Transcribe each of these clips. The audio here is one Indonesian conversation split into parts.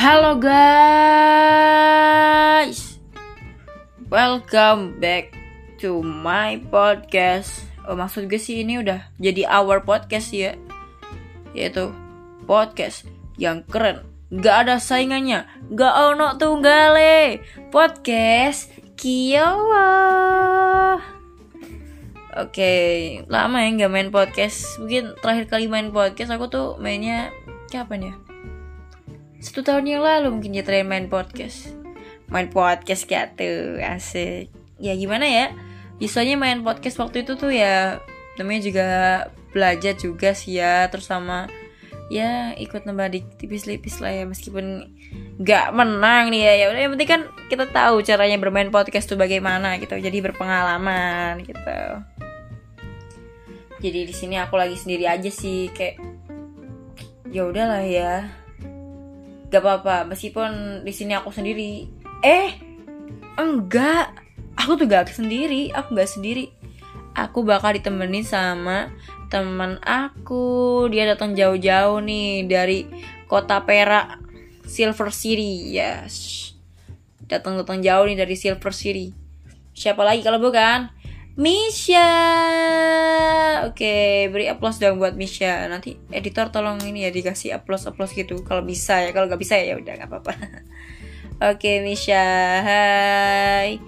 Halo guys, welcome back to my podcast. Oh, maksud gue sih ini udah jadi our podcast ya, yaitu podcast yang keren, gak ada saingannya, gak ono tunggale, podcast Kiowa. Oke, lama ya nggak main podcast. Mungkin terakhir kali main podcast aku tuh mainnya kapan ya? Satu tahun yang lalu mungkin ya terakhir main podcast. Main podcast kayak tuh asik. Ya gimana ya? Biasanya main podcast waktu itu tuh ya namanya juga belajar juga sih ya terus sama ya ikut nambah di tipis-tipis lah ya meskipun nggak menang nih ya ya udah yang penting kan kita tahu caranya bermain podcast tuh bagaimana gitu jadi berpengalaman gitu jadi di sini aku lagi sendiri aja sih kayak ya udahlah ya gak apa-apa meskipun di sini aku sendiri. Eh enggak. Aku tuh gak sendiri aku gak sendiri. Aku bakal ditemenin sama teman aku. Dia datang jauh-jauh nih dari kota Perak Silver City. Yes. Datang-datang jauh nih dari Silver City. Siapa lagi kalau bukan Misha. Oke beri aplaus dong buat Misha. Nanti editor tolong ini ya dikasih aplaus-aplaus gitu. Kalau bisa ya Kalau nggak bisa ya udah nggak apa-apa. Oke Misha. Hai.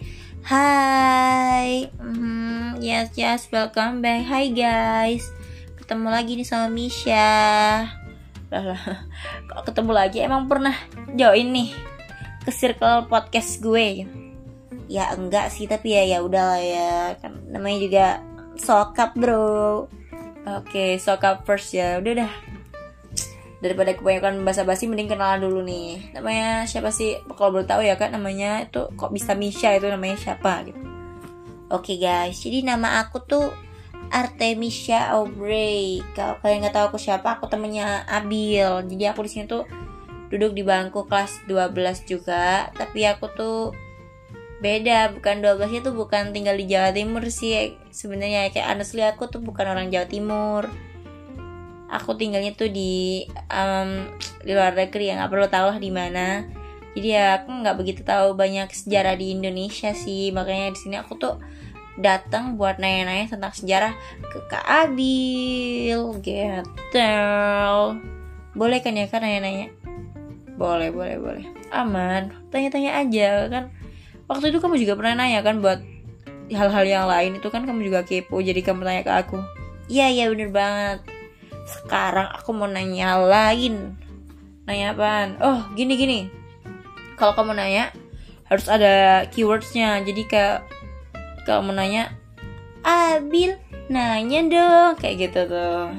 Hai. Mm, Yes yes welcome back. Hai guys. Ketemu lagi nih sama Misha. Lah lah. Kalau ketemu lagi? Emang pernah join nih Ke circle podcast gue ya enggak sih tapi ya ya udahlah ya. Kan namanya juga sokap bro. Oke sokap first ya. Udah dah. Daripada kebanyakan bahasa basi mending kenalan dulu nih. Namanya siapa sih? Kalau belum tahu ya kan namanya itu kok bisa Misha? Itu namanya siapa gitu. Oke guys. Jadi nama aku tuh Artemisia Aubrey. Kalau kalian nggak tahu aku siapa aku temennya Abil. Jadi aku di sini tuh duduk di bangku kelas 12 juga. Tapi aku tuh beda bukan 12 itu bukan tinggal di Jawa Timur sih. Sebenarnya kayak honestly aku tuh bukan orang Jawa Timur. Aku tinggalnya tuh di um, di luar negeri ya nggak perlu tahu lah di mana. Jadi ya aku nggak begitu tahu banyak sejarah di Indonesia sih. Makanya di sini aku tuh datang buat nanya-nanya tentang sejarah ke Kak Abil gitu boleh kan ya kan nanya-nanya? Boleh boleh boleh. Aman. Tanya-tanya aja kan waktu itu kamu juga pernah nanya kan buat hal-hal yang lain itu kan kamu juga kepo jadi kamu tanya ke aku. Iya iya bener banget. Sekarang aku mau nanya lain. Nanya apaan? Oh gini gini. Kalau kamu nanya harus ada keywordsnya jadi kayak kalau mau nanya Abil nanya dong. Kayak gitu tuh.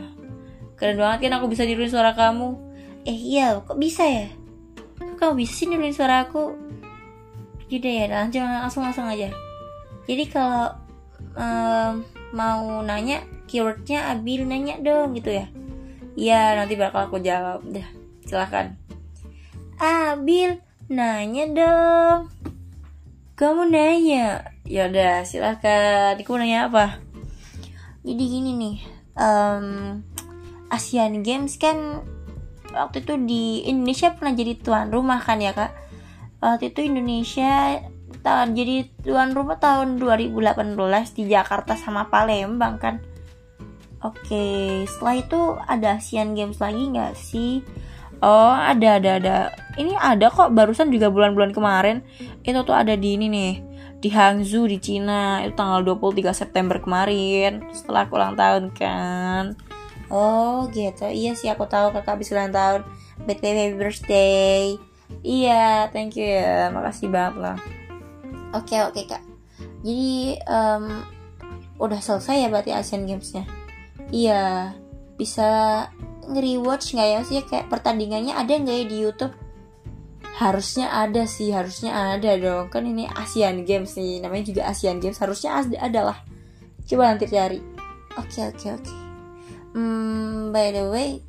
Keren banget kan aku bisa niruin suara kamu. Eh iya kok bisa ya? Kok kamu bisa sih niruin suara aku Yaudah ya langsung langsung langsung aja. Jadi kalau um, mau nanya keywordnya Abil nanya dong gitu ya. Iya nanti bakal aku jawab deh silahkan Abil nanya dong. Kamu nanya? Ya udah silahkan kamu nanya apa? Jadi gini nih um, Asian Games kan waktu itu di Indonesia pernah jadi tuan rumah kan ya kak waktu itu Indonesia tahun jadi tuan rumah tahun 2018 di Jakarta sama Palembang kan Oke, setelah itu ada Asian Games lagi nggak sih? Oh, ada, ada, ada. Ini ada kok, barusan juga bulan-bulan kemarin. Itu tuh ada di ini nih, di Hangzhou di Cina. Itu tanggal 23 September kemarin, setelah ulang tahun kan. Oh, gitu. Iya sih, aku tahu kakak habis ulang tahun. Happy birthday. Iya, thank you ya. Makasih banget lah. Oke, oke kak. Jadi um, udah selesai ya berarti Asian Games-nya. Iya, bisa nge-rewatch nggak ya sih kayak pertandingannya ada nggak ya di YouTube? Harusnya ada sih, harusnya ada dong. Kan ini Asian Games nih, namanya juga Asian Games. Harusnya ada, ada lah. Coba nanti cari. Oke, oke, oke. Hmm, by the way,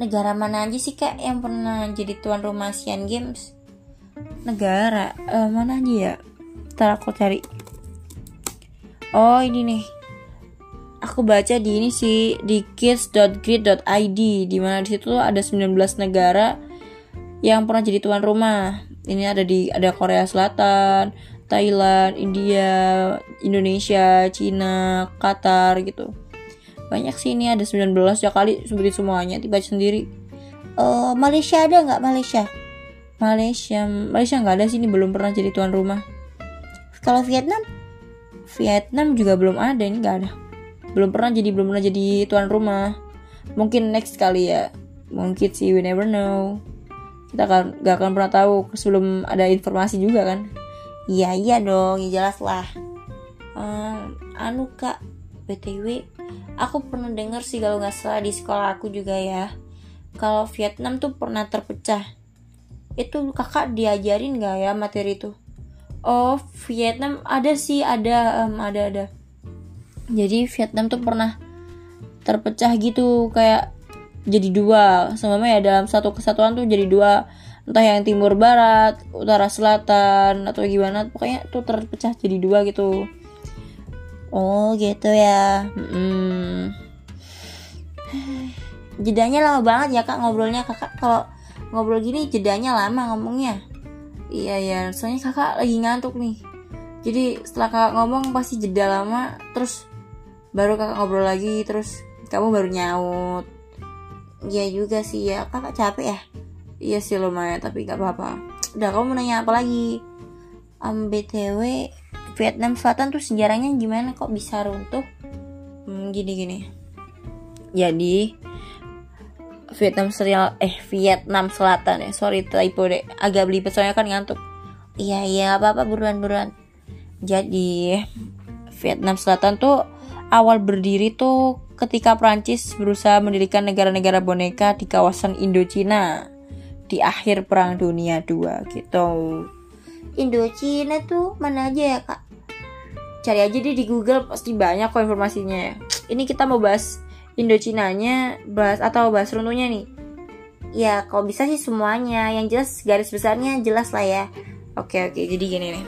negara mana aja sih kak yang pernah jadi tuan rumah Asian Games? Negara uh, mana aja ya? Ntar aku cari. Oh ini nih. Aku baca di ini sih di kids.grid.id di mana di situ ada 19 negara yang pernah jadi tuan rumah. Ini ada di ada Korea Selatan, Thailand, India, Indonesia, Cina, Qatar gitu. Banyak sih ini ada 19 ya kali seperti semuanya tiba sendiri. Uh, Malaysia ada nggak Malaysia? Malaysia, Malaysia nggak ada sih ini belum pernah jadi tuan rumah. Kalau Vietnam, Vietnam juga belum ada ini nggak ada. Belum pernah jadi belum pernah jadi tuan rumah. Mungkin next kali ya. Mungkin sih we never know kita kan gak akan pernah tahu sebelum ada informasi juga kan iya iya dong ya jelas lah um, anu kak btw aku pernah denger sih kalau nggak salah di sekolah aku juga ya. Kalau Vietnam tuh pernah terpecah. Itu kakak diajarin gak ya materi itu? Oh Vietnam ada sih ada um, ada ada. Jadi Vietnam tuh pernah terpecah gitu kayak jadi dua. Sama ya dalam satu kesatuan tuh jadi dua. Entah yang timur barat utara selatan atau gimana pokoknya tuh terpecah jadi dua gitu oh gitu ya. Hmm. jedanya lama banget ya kak ngobrolnya. Kakak kalau ngobrol gini jedanya lama ngomongnya. Iya ya soalnya kakak lagi ngantuk nih. Jadi setelah kakak ngomong pasti jeda lama terus baru kakak ngobrol lagi terus kamu baru nyaut. Iya juga sih ya. Kakak capek ya? Iya sih lumayan tapi gak apa-apa. Udah kamu mau nanya apa lagi? Um, BTW Vietnam Selatan tuh sejarahnya gimana? Kok bisa runtuh? Hmm, Gini-gini Jadi Vietnam serial eh Vietnam Selatan ya. Sorry typo deh. Agak belibet soalnya kan ngantuk. Iya iya apa apa buruan buruan. Jadi Vietnam Selatan tuh awal berdiri tuh ketika Prancis berusaha mendirikan negara-negara boneka di kawasan Indochina di akhir Perang Dunia II gitu. Indochina tuh mana aja ya kak? Cari aja deh di Google pasti banyak kok informasinya ya. Ini kita mau bahas Indochinanya, bahas atau bahas runtuhnya nih. Ya kalau bisa sih semuanya, yang jelas garis besarnya jelas lah ya. Oke oke, jadi gini nih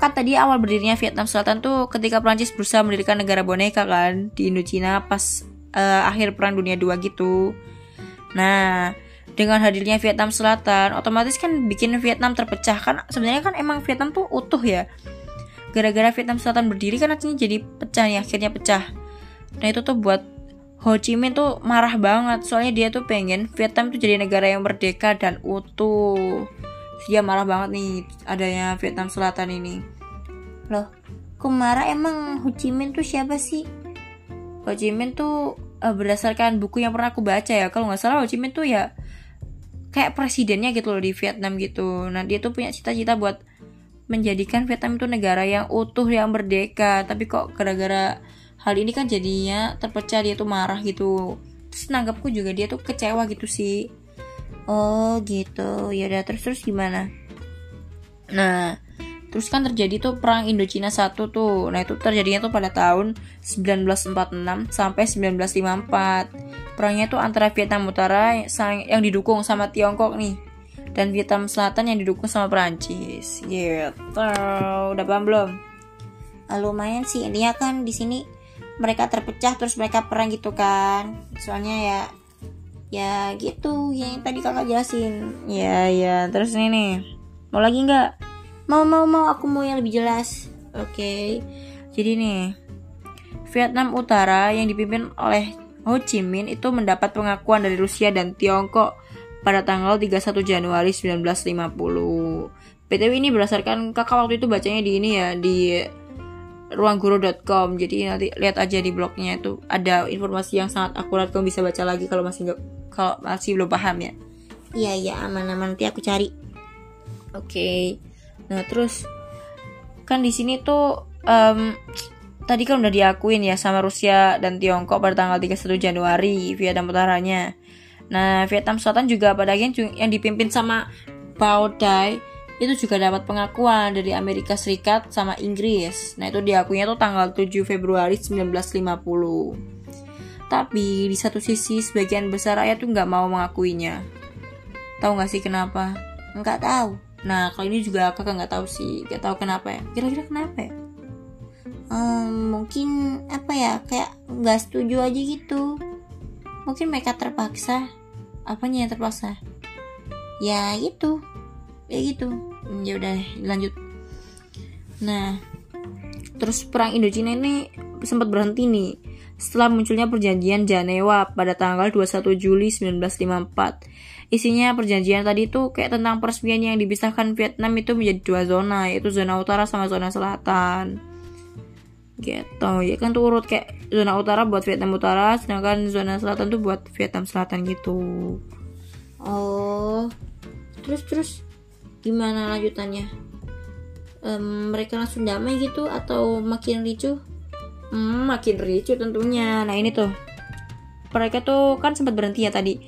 kan tadi awal berdirinya Vietnam Selatan tuh ketika Prancis berusaha mendirikan negara boneka kan di Indochina pas uh, akhir Perang Dunia II gitu. Nah, dengan hadirnya Vietnam Selatan, otomatis kan bikin Vietnam terpecah. Kan sebenarnya kan emang Vietnam tuh utuh ya. Gara-gara Vietnam Selatan berdiri kan akhirnya jadi pecah nih, akhirnya pecah. Nah, itu tuh buat Ho Chi Minh tuh marah banget. Soalnya dia tuh pengen Vietnam tuh jadi negara yang merdeka dan utuh. Dia marah banget nih adanya Vietnam Selatan ini. Loh kok marah emang Ho Chi Minh tuh siapa sih? Ho Chi Minh tuh uh, berdasarkan buku yang pernah aku baca ya. Kalau nggak salah Ho Chi Minh tuh ya kayak presidennya gitu loh di Vietnam gitu. Nah dia tuh punya cita-cita buat menjadikan Vietnam itu negara yang utuh yang merdeka. Tapi kok gara-gara hal ini kan jadinya terpecah dia tuh marah gitu. Terus nanggapku juga dia tuh kecewa gitu sih. Oh gitu. Ya udah terus terus gimana? Nah terus kan terjadi tuh perang Indochina 1 tuh. Nah itu terjadinya tuh pada tahun 1946 sampai 1954 perangnya tuh antara Vietnam Utara yang didukung sama Tiongkok nih dan Vietnam Selatan yang didukung sama Perancis. Gitu. Udah paham belum? Ah, lumayan sih. Intinya kan di sini mereka terpecah terus mereka perang gitu kan. Soalnya ya ya gitu. Yang tadi kakak jelasin. Ya ya terus ini nih mau lagi nggak mau mau mau aku mau yang lebih jelas oke okay. jadi nih Vietnam Utara yang dipimpin oleh Ho Chi Minh itu mendapat pengakuan dari Rusia dan Tiongkok pada tanggal 31 Januari 1950. PTW ini berdasarkan kakak waktu itu bacanya di ini ya di ruangguru.com jadi nanti lihat aja di blognya itu ada informasi yang sangat akurat kamu bisa baca lagi kalau masih nggak kalau masih belum paham ya iya iya aman aman nanti aku cari oke okay. Nah terus kan di sini tuh um, tadi kan udah diakuin ya sama Rusia dan Tiongkok pada tanggal 31 Januari Vietnam utaranya nah Vietnam Selatan juga pada akhirnya yang dipimpin sama Bao Dai itu juga dapat pengakuan dari Amerika Serikat sama Inggris. Nah itu diakuinya tuh tanggal 7 Februari 1950. Tapi di satu sisi sebagian besar rakyat tuh nggak mau mengakuinya. Tahu nggak sih kenapa? Nggak tahu. Nah kalau ini juga kakak nggak tahu sih, nggak tahu kenapa ya. Kira-kira kenapa ya? Um, mungkin apa ya kayak nggak setuju aja gitu. Mungkin mereka terpaksa. Apanya yang terpaksa? ya gitu ya gitu hmm, ya udah lanjut nah terus perang Indochina ini sempat berhenti nih setelah munculnya perjanjian Janewa pada tanggal 21 Juli 1954 isinya perjanjian tadi itu kayak tentang peresmian yang dipisahkan Vietnam itu menjadi dua zona yaitu zona utara sama zona selatan. Gitu ya kan tuh urut kayak zona utara buat Vietnam Utara sedangkan zona selatan tuh buat Vietnam Selatan gitu. Oh terus terus gimana lanjutannya? Um, mereka langsung damai gitu atau makin ricuh hmm, makin ricuh tentunya. Nah ini tuh. Mereka tuh kan sempat berhenti ya tadi.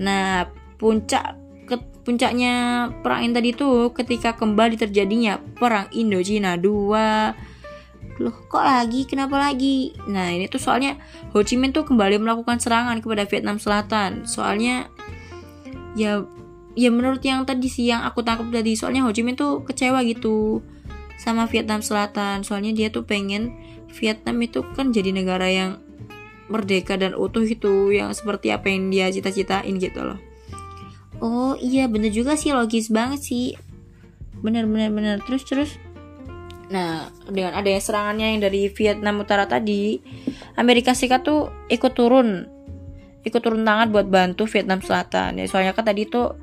Nah puncak ke, puncaknya perang ini tadi tuh ketika kembali terjadinya perang Indo-Cina 2 loh kok lagi? Kenapa lagi? Nah ini tuh soalnya Ho Chi Minh tuh kembali melakukan serangan kepada Vietnam Selatan. Soalnya ya ya menurut yang tadi sih yang aku tangkap tadi soalnya Ho Chi Minh tuh kecewa gitu sama Vietnam Selatan. Soalnya dia tuh pengen Vietnam itu kan jadi negara yang merdeka dan utuh gitu yang seperti apa yang dia cita-citain gitu loh. Oh iya bener juga sih logis banget sih. Bener bener bener. Terus terus? Nah dengan adanya serangannya yang dari Vietnam Utara tadi Amerika Serikat tuh ikut turun. Ikut turun tangan buat bantu Vietnam Selatan. Ya soalnya kan tadi tuh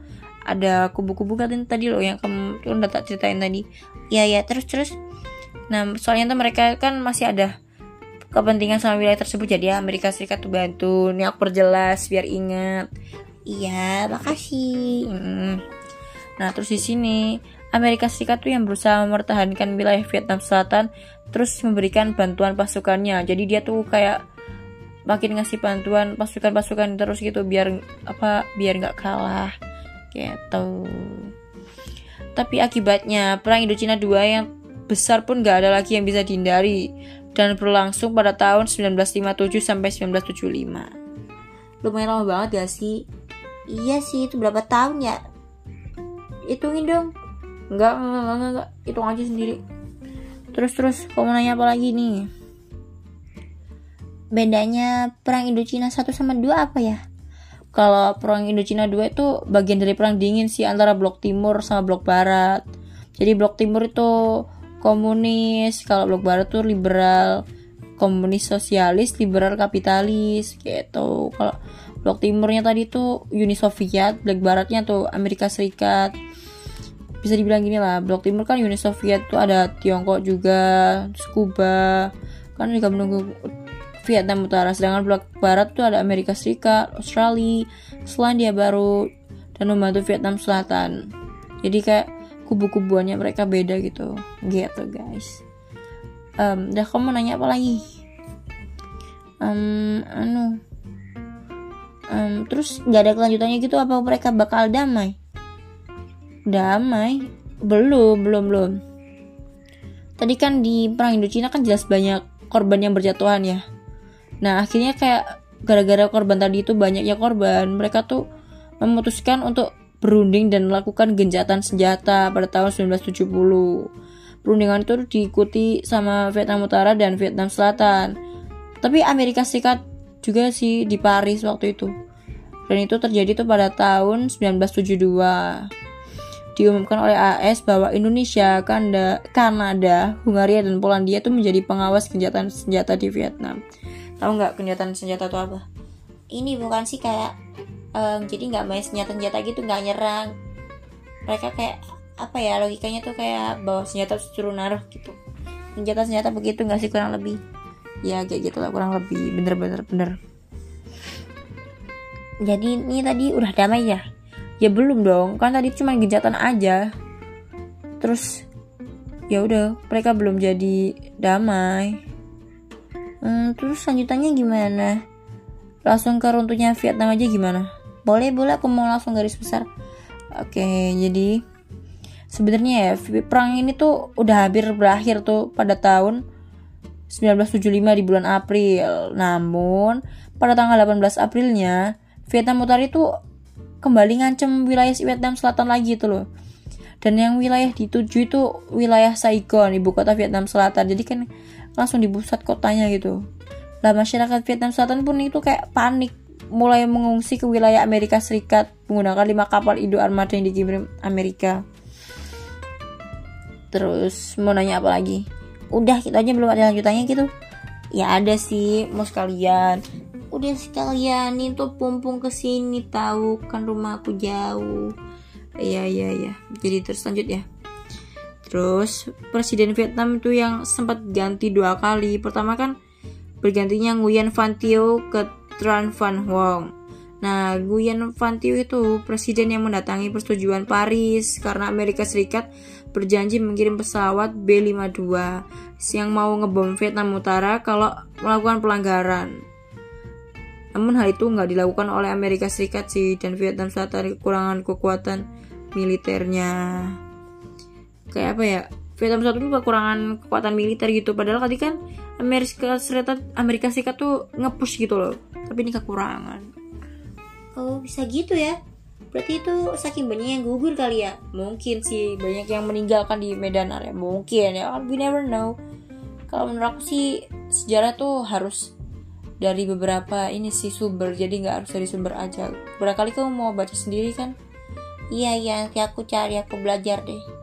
ada kubu-kubu kan tadi loh yang kamu udah tak ceritain tadi. Ya ya terus terus nah soalnya tuh mereka kan masih ada kepentingan sama wilayah tersebut. Jadi ya Amerika Serikat tuh bantu. Nih aku perjelas biar ingat. Iya makasih. Hmm. nah terus di sini Amerika Serikat tuh yang berusaha mempertahankan wilayah Vietnam Selatan terus memberikan bantuan pasukannya. Jadi dia tuh kayak makin ngasih bantuan pasukan-pasukan terus gitu biar apa biar nggak kalah gitu. Tapi akibatnya perang Indochina 2 yang besar pun gak ada lagi yang bisa dihindari dan berlangsung pada tahun 1957 sampai 1975 lumayan lama banget ya sih? Iya sih itu berapa tahun ya? Hitungin dong. Enggak enggak, enggak, enggak. hitung aja sendiri. Terus terus kamu nanya apa lagi nih? Bedanya perang Indochina 1 sama 2 apa ya? Kalau perang Indochina 2 itu bagian dari perang dingin sih antara blok timur sama blok barat. Jadi blok timur itu komunis, kalau blok barat tuh liberal, komunis sosialis, liberal kapitalis gitu. Kalau blok timurnya tadi tuh Uni Soviet, blok baratnya tuh Amerika Serikat. Bisa dibilang gini lah, blok timur kan Uni Soviet tuh ada Tiongkok juga, Kuba, kan juga menunggu Vietnam Utara sedangkan blok barat tuh ada Amerika Serikat, Australia, Selandia Baru dan membantu Vietnam Selatan jadi kayak kubu-kubuannya mereka beda gitu. Gitu guys. Um, dah kamu nanya apa lagi? Um, anu. Um, terus nggak ada kelanjutannya gitu apa mereka bakal damai? Damai? Belum belum belum. Tadi kan di perang Indochina kan jelas banyak korban yang berjatuhan ya. Nah akhirnya kayak gara-gara korban tadi itu banyaknya korban, mereka tuh memutuskan untuk berunding dan melakukan genjatan senjata pada tahun 1970. Perundingan itu diikuti sama Vietnam Utara dan Vietnam Selatan. Tapi Amerika Serikat juga sih di Paris waktu itu. Dan itu terjadi tuh pada tahun 1972. Diumumkan oleh AS bahwa Indonesia, Kanada, Kanada, Hungaria, dan Polandia itu menjadi pengawas genjatan senjata di Vietnam tahu nggak kenyataan senjata itu apa ini bukan sih kayak um, jadi nggak main senjata senjata gitu nggak nyerang. Mereka kayak apa ya logikanya tuh kayak bawa senjata suruh naruh gitu. Senjata senjata begitu nggak sih kurang lebih? Ya kayak gitu lah kurang lebih. Bener-bener bener jadi ini tadi udah damai ya? Ya belum dong. Kan tadi cuma genjatan aja. Terus ya udah mereka belum jadi damai. Hmm, terus lanjutannya gimana? Langsung ke runtuhnya Vietnam aja gimana? Boleh, boleh aku mau langsung garis besar. Oke, jadi sebenarnya ya perang ini tuh udah hampir berakhir tuh pada tahun 1975 di bulan April. Namun pada tanggal 18 Aprilnya Vietnam Utara itu kembali ngancem wilayah Vietnam Selatan lagi tuh loh. Dan yang wilayah dituju itu wilayah Saigon, ibu kota Vietnam Selatan. Jadi kan langsung di pusat kotanya gitu lah masyarakat Vietnam Selatan pun itu kayak panik mulai mengungsi ke wilayah Amerika Serikat menggunakan lima kapal Indo Armada yang dikirim Amerika. Terus mau nanya apa lagi? Udah kita aja belum ada lanjutannya gitu. Ya ada sih mau sekalian. Udah sekalian itu pumpung ke sini tahu kan rumahku jauh. Iya iya iya. Jadi terus lanjut ya. Terus presiden Vietnam itu yang sempat ganti dua kali. Pertama kan bergantinya Nguyen Van Thieu ke Tran Van Huang. Nah, Nguyen Van Thieu itu presiden yang mendatangi persetujuan Paris karena Amerika Serikat berjanji mengirim pesawat B-52 yang mau ngebom Vietnam Utara kalau melakukan pelanggaran. Namun hal itu nggak dilakukan oleh Amerika Serikat sih dan Vietnam Selatan kekurangan kekuatan militernya. Kayak apa ya? Vietnam Selatan itu kekurangan kekuatan militer gitu. Padahal tadi kan Amerika Serikat Amerika Serikat tuh ngepush gitu loh. Tapi ini kekurangan. Oh bisa gitu ya? Berarti itu saking banyak yang gugur kali ya? Mungkin sih banyak yang meninggalkan di medan area. Mungkin ya we never know. Kalau menurut aku sih sejarah tuh harus dari beberapa ini sih sumber. Jadi nggak harus dari sumber aja. Berkali kamu mau baca sendiri kan? Iya iya. Nanti aku cari aku belajar deh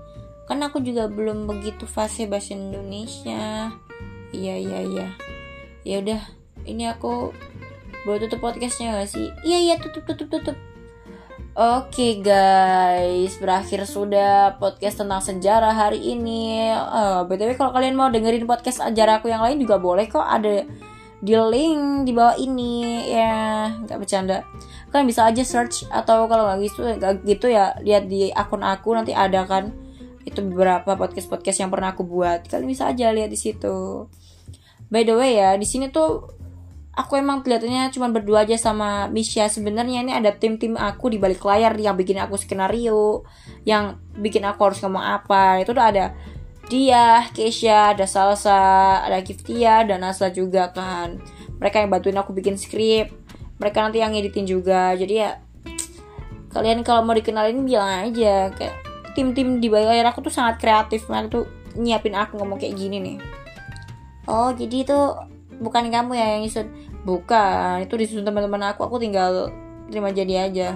kan aku juga belum begitu fase bahasa Indonesia. Iya iya iya. Ya udah ini aku boleh tutup podcastnya gak sih? Iya iya tutup tutup tutup. Oke okay guys, berakhir sudah podcast tentang sejarah hari ini. Uh, btw kalau kalian mau dengerin podcast sejarah aku yang lain juga boleh kok. Ada di link di bawah ini. Ya nggak bercanda. Kalian bisa aja search atau kalau nggak gitu nggak gitu ya lihat di akun aku nanti ada kan itu beberapa podcast podcast yang pernah aku buat. Kalian bisa aja lihat di situ. By the way ya di sini tuh aku emang kelihatannya cuma berdua aja sama Misha. Sebenarnya ini ada tim-tim aku di balik layar yang bikin aku skenario yang bikin aku harus ngomong apa. Itu udah ada dia, Keisha, ada Salsa, ada Kiftia, dan Nasla juga kan. Mereka yang bantuin aku bikin skrip. Mereka nanti yang editin juga. Jadi ya kalian kalau mau dikenalin bilang aja. Kayak tim-tim di balik layar aku tuh sangat kreatif mereka tuh nyiapin aku ngomong kayak gini nih oh jadi itu bukan kamu ya yang nyusun bukan itu disusun teman-teman aku aku tinggal terima jadi aja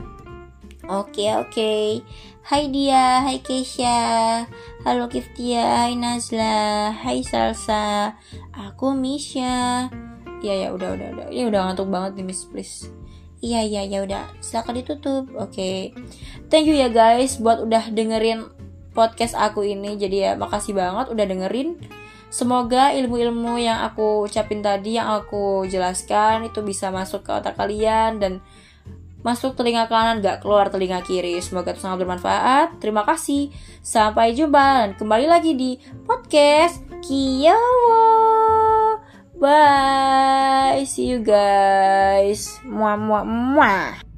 oke okay, oke okay. Hai dia, hai Keisha, halo Kiftia, hai Nazla, hai Salsa, aku Misha. Iya ya udah udah udah, ini udah ngantuk banget nih Miss please. Iya iya ya udah, silakan ditutup. Oke, okay. Thank you ya guys buat udah dengerin podcast aku ini. Jadi ya makasih banget udah dengerin. Semoga ilmu-ilmu yang aku ucapin tadi, yang aku jelaskan itu bisa masuk ke otak kalian dan masuk telinga kanan gak keluar telinga kiri. Semoga itu sangat bermanfaat. Terima kasih. Sampai jumpa dan kembali lagi di podcast Kiyowo. Bye. See you guys. Muah muah muah.